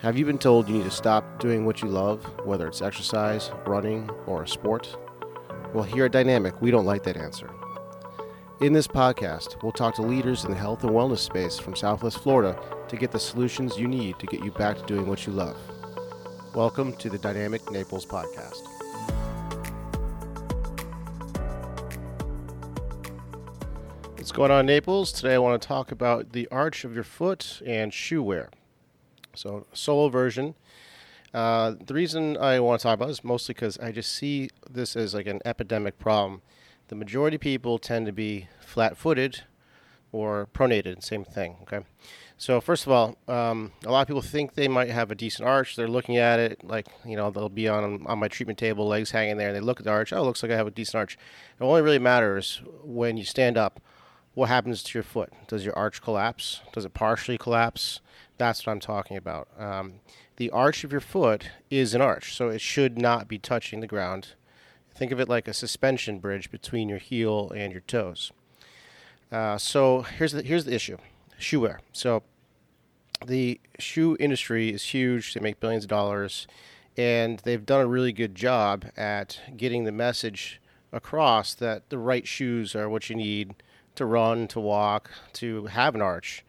Have you been told you need to stop doing what you love, whether it's exercise, running, or a sport? Well, here at Dynamic, we don't like that answer. In this podcast, we'll talk to leaders in the health and wellness space from Southwest Florida to get the solutions you need to get you back to doing what you love. Welcome to the Dynamic Naples Podcast. What's going on, Naples? Today I want to talk about the arch of your foot and shoe wear. So, solo version. Uh, the reason I want to talk about is mostly because I just see this as like an epidemic problem. The majority of people tend to be flat footed or pronated, same thing. Okay. So, first of all, um, a lot of people think they might have a decent arch. They're looking at it like, you know, they'll be on, on my treatment table, legs hanging there, and they look at the arch. Oh, looks like I have a decent arch. It only really matters when you stand up what happens to your foot? Does your arch collapse? Does it partially collapse? That's what I'm talking about. Um, the arch of your foot is an arch, so it should not be touching the ground. Think of it like a suspension bridge between your heel and your toes. Uh, so here's the here's the issue: shoe wear. So the shoe industry is huge; they make billions of dollars, and they've done a really good job at getting the message across that the right shoes are what you need to run, to walk, to have an arch.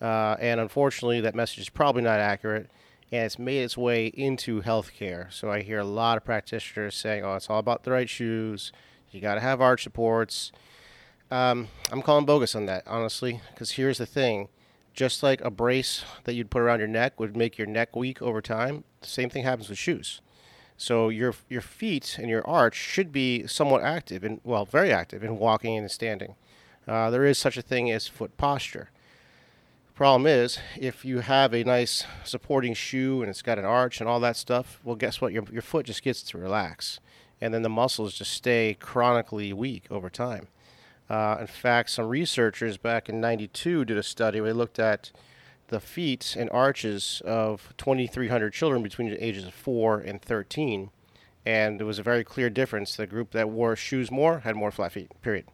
Uh, and unfortunately, that message is probably not accurate, and it's made its way into healthcare. So I hear a lot of practitioners saying, "Oh, it's all about the right shoes. You got to have arch supports." Um, I'm calling bogus on that, honestly, because here's the thing: just like a brace that you'd put around your neck would make your neck weak over time, the same thing happens with shoes. So your your feet and your arch should be somewhat active and well, very active in walking and standing. Uh, there is such a thing as foot posture. Problem is, if you have a nice supporting shoe and it's got an arch and all that stuff, well, guess what? Your, your foot just gets to relax. And then the muscles just stay chronically weak over time. Uh, in fact, some researchers back in 92 did a study where they looked at the feet and arches of 2,300 children between the ages of 4 and 13. And there was a very clear difference. The group that wore shoes more had more flat feet, period.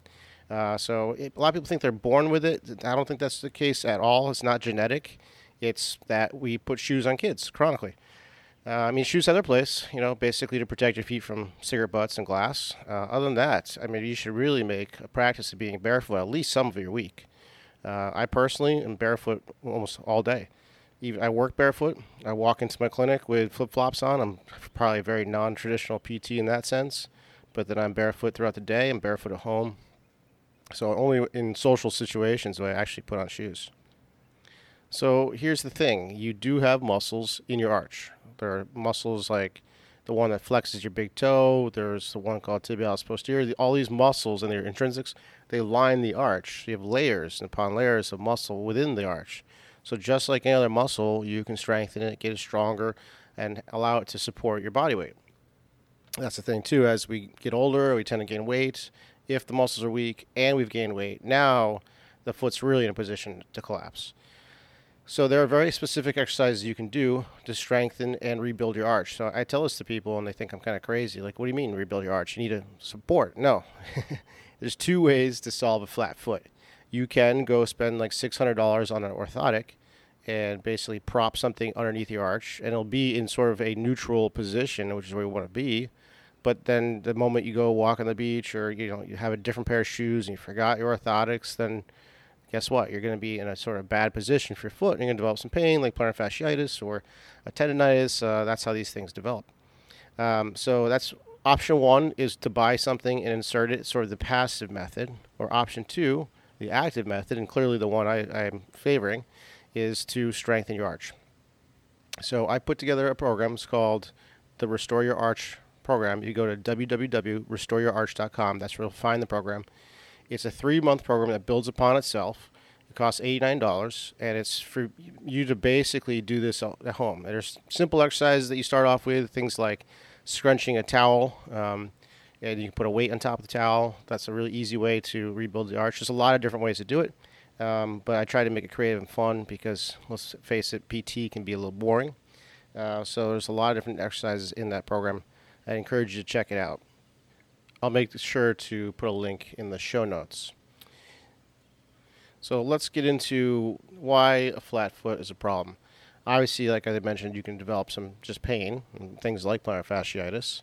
Uh, so it, a lot of people think they're born with it. I don't think that's the case at all. It's not genetic. It's that we put shoes on kids chronically. Uh, I mean, shoes have their place, you know, basically to protect your feet from cigarette butts and glass. Uh, other than that, I mean, you should really make a practice of being barefoot at least some of your week. Uh, I personally am barefoot almost all day. Even I work barefoot. I walk into my clinic with flip flops on. I'm probably a very non-traditional PT in that sense, but then I'm barefoot throughout the day. I'm barefoot at home. So only in social situations do I actually put on shoes. So here's the thing: you do have muscles in your arch. There are muscles like the one that flexes your big toe. There's the one called tibialis posterior. All these muscles and their intrinsics, they line the arch. You have layers upon layers of muscle within the arch. So just like any other muscle, you can strengthen it, get it stronger, and allow it to support your body weight. That's the thing too. As we get older, we tend to gain weight, if the muscles are weak and we've gained weight. Now the foot's really in a position to collapse. So there are very specific exercises you can do to strengthen and rebuild your arch. So I tell this to people and they think I'm kind of crazy. Like, what do you mean rebuild your arch? You need a support. No. There's two ways to solve a flat foot. You can go spend like $600 on an orthotic and basically prop something underneath your arch and it'll be in sort of a neutral position, which is where you want to be but then the moment you go walk on the beach or you know you have a different pair of shoes and you forgot your orthotics, then guess what? You're going to be in a sort of bad position for your foot. And you're going to develop some pain like plantar fasciitis or a tendonitis. Uh, that's how these things develop. Um, so that's option one is to buy something and insert it, sort of the passive method. Or option two, the active method, and clearly the one I, I'm favoring, is to strengthen your arch. So I put together a program. It's called the Restore Your Arch program, you go to www.restoreyourarch.com. That's where you'll find the program. It's a three month program that builds upon itself. It costs $89, and it's for you to basically do this at home. There's simple exercises that you start off with, things like scrunching a towel, um, and you can put a weight on top of the towel. That's a really easy way to rebuild the arch. There's a lot of different ways to do it, um, but I try to make it creative and fun because, let's face it, PT can be a little boring. Uh, so there's a lot of different exercises in that program. I encourage you to check it out. I'll make sure to put a link in the show notes. So let's get into why a flat foot is a problem. Obviously, like I mentioned, you can develop some just pain and things like plantar fasciitis,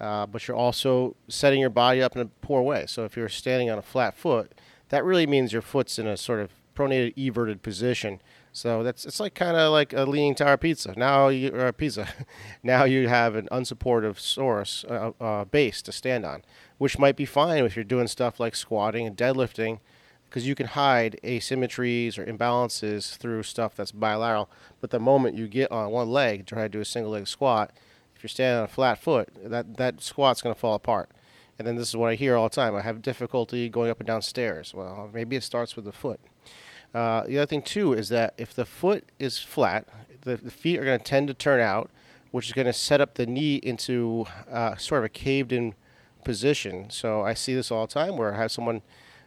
uh, but you're also setting your body up in a poor way. So if you're standing on a flat foot, that really means your foot's in a sort of pronated everted position. So that's it's like kind of like a leaning tower pizza. Now you or pizza, now you have an unsupportive source uh, uh, base to stand on, which might be fine if you're doing stuff like squatting and deadlifting, because you can hide asymmetries or imbalances through stuff that's bilateral. But the moment you get on one leg, try to do a single leg squat, if you're standing on a flat foot, that that squat's going to fall apart. And then this is what I hear all the time. I have difficulty going up and down stairs. Well, maybe it starts with the foot. Uh, the other thing too is that if the foot is flat, the, the feet are going to tend to turn out, which is going to set up the knee into uh, sort of a caved-in position. So I see this all the time where I have someone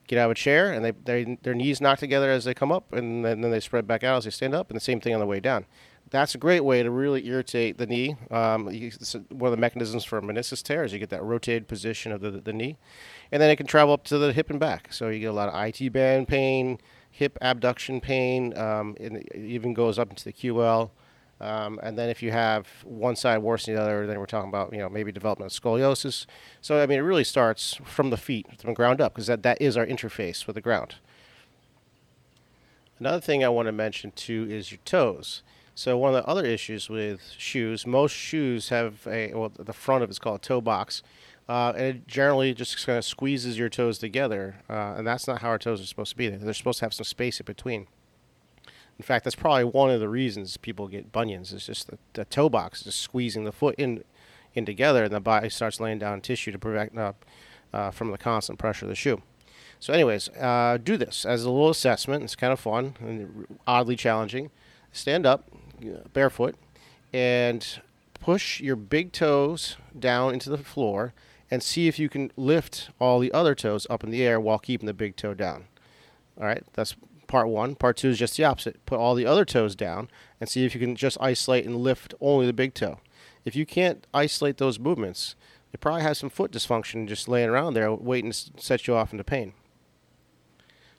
get out of a chair and they, they their knees knock together as they come up, and then, then they spread back out as they stand up, and the same thing on the way down. That's a great way to really irritate the knee. Um, one of the mechanisms for meniscus tear is you get that rotated position of the, the knee, and then it can travel up to the hip and back. So you get a lot of IT band pain, hip abduction pain. Um, it even goes up into the QL. Um, and then if you have one side worse than the other, then we're talking about you know maybe development of scoliosis. So I mean, it really starts from the feet, from the ground up, because that, that is our interface with the ground. Another thing I want to mention too is your toes. So one of the other issues with shoes, most shoes have a well, the front of it's called a toe box, uh, and it generally just kind of squeezes your toes together, uh, and that's not how our toes are supposed to be. They're supposed to have some space in between. In fact, that's probably one of the reasons people get bunions. It's just the, the toe box is squeezing the foot in in together, and the body starts laying down tissue to prevent uh, uh, from the constant pressure of the shoe. So, anyways, uh, do this as a little assessment. It's kind of fun and oddly challenging. Stand up, barefoot, and push your big toes down into the floor and see if you can lift all the other toes up in the air while keeping the big toe down. All right, that's part one. Part two is just the opposite. Put all the other toes down and see if you can just isolate and lift only the big toe. If you can't isolate those movements, you probably have some foot dysfunction just laying around there waiting to set you off into pain.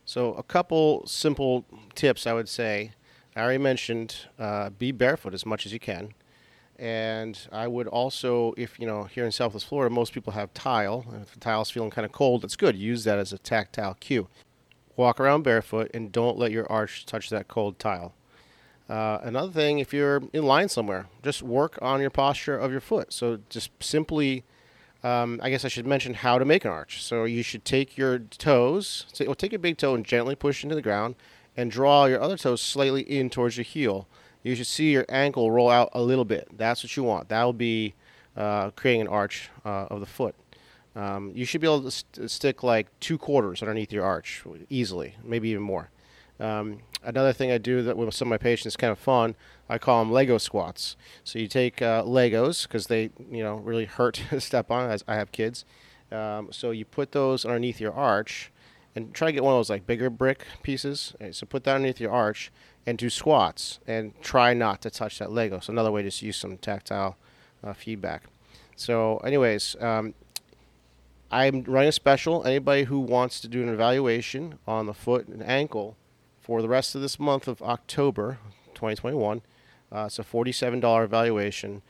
So, a couple simple tips I would say. I already mentioned uh, be barefoot as much as you can. And I would also, if you know, here in Southwest Florida, most people have tile. And If the tile's feeling kind of cold, it's good. Use that as a tactile cue. Walk around barefoot and don't let your arch touch that cold tile. Uh, another thing, if you're in line somewhere, just work on your posture of your foot. So just simply, um, I guess I should mention how to make an arch. So you should take your toes, well, take your big toe and gently push into the ground, and draw your other toes slightly in towards your heel you should see your ankle roll out a little bit. That's what you want. That will be uh, creating an arch uh, of the foot. Um, you should be able to st- stick like two quarters underneath your arch easily, maybe even more. Um, another thing I do that with some of my patients, is kind of fun. I call them Lego squats. So you take uh, Legos because they, you know, really hurt to step on. As I have kids, um, so you put those underneath your arch, and try to get one of those like bigger brick pieces. Right, so put that underneath your arch, and do squats and try not to touch that Lego. So another way to use some tactile uh, feedback. So, anyways, um, I'm running a special. Anybody who wants to do an evaluation on the foot and ankle for the rest of this month of October 2021, uh, it's a $47 evaluation.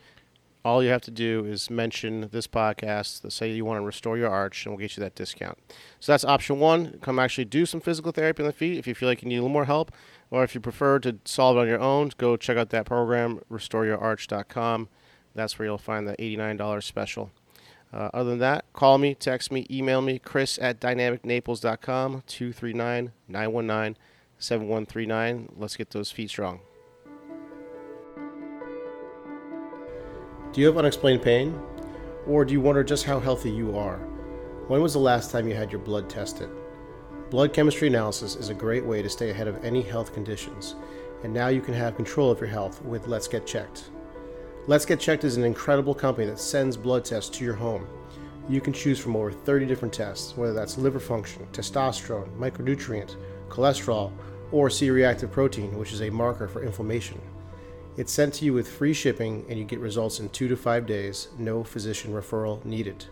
All you have to do is mention this podcast, to say you want to restore your arch, and we'll get you that discount. So that's option one. Come actually do some physical therapy on the feet if you feel like you need a little more help. Or if you prefer to solve it on your own, go check out that program, restoreyourarch.com. That's where you'll find the $89 special. Uh, other than that, call me, text me, email me, chris at dynamicnaples.com, 239 919 7139. Let's get those feet strong. Do you have unexplained pain? Or do you wonder just how healthy you are? When was the last time you had your blood tested? Blood chemistry analysis is a great way to stay ahead of any health conditions, and now you can have control of your health with Let's Get Checked. Let's Get Checked is an incredible company that sends blood tests to your home. You can choose from over 30 different tests, whether that's liver function, testosterone, micronutrient, cholesterol, or C reactive protein, which is a marker for inflammation. It's sent to you with free shipping, and you get results in two to five days, no physician referral needed.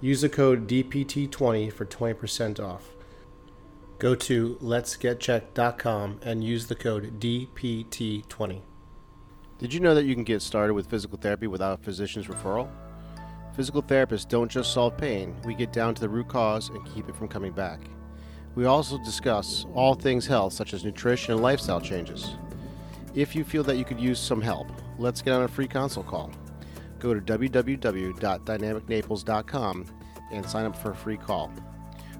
Use the code DPT20 for 20% off. Go to letsgetchecked.com and use the code DPT20. Did you know that you can get started with physical therapy without a physician's referral? Physical therapists don't just solve pain, we get down to the root cause and keep it from coming back. We also discuss all things health, such as nutrition and lifestyle changes. If you feel that you could use some help, let's get on a free consult call. Go to www.dynamicnaples.com and sign up for a free call.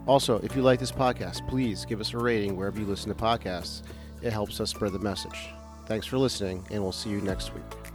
Also, if you like this podcast, please give us a rating wherever you listen to podcasts. It helps us spread the message. Thanks for listening, and we'll see you next week.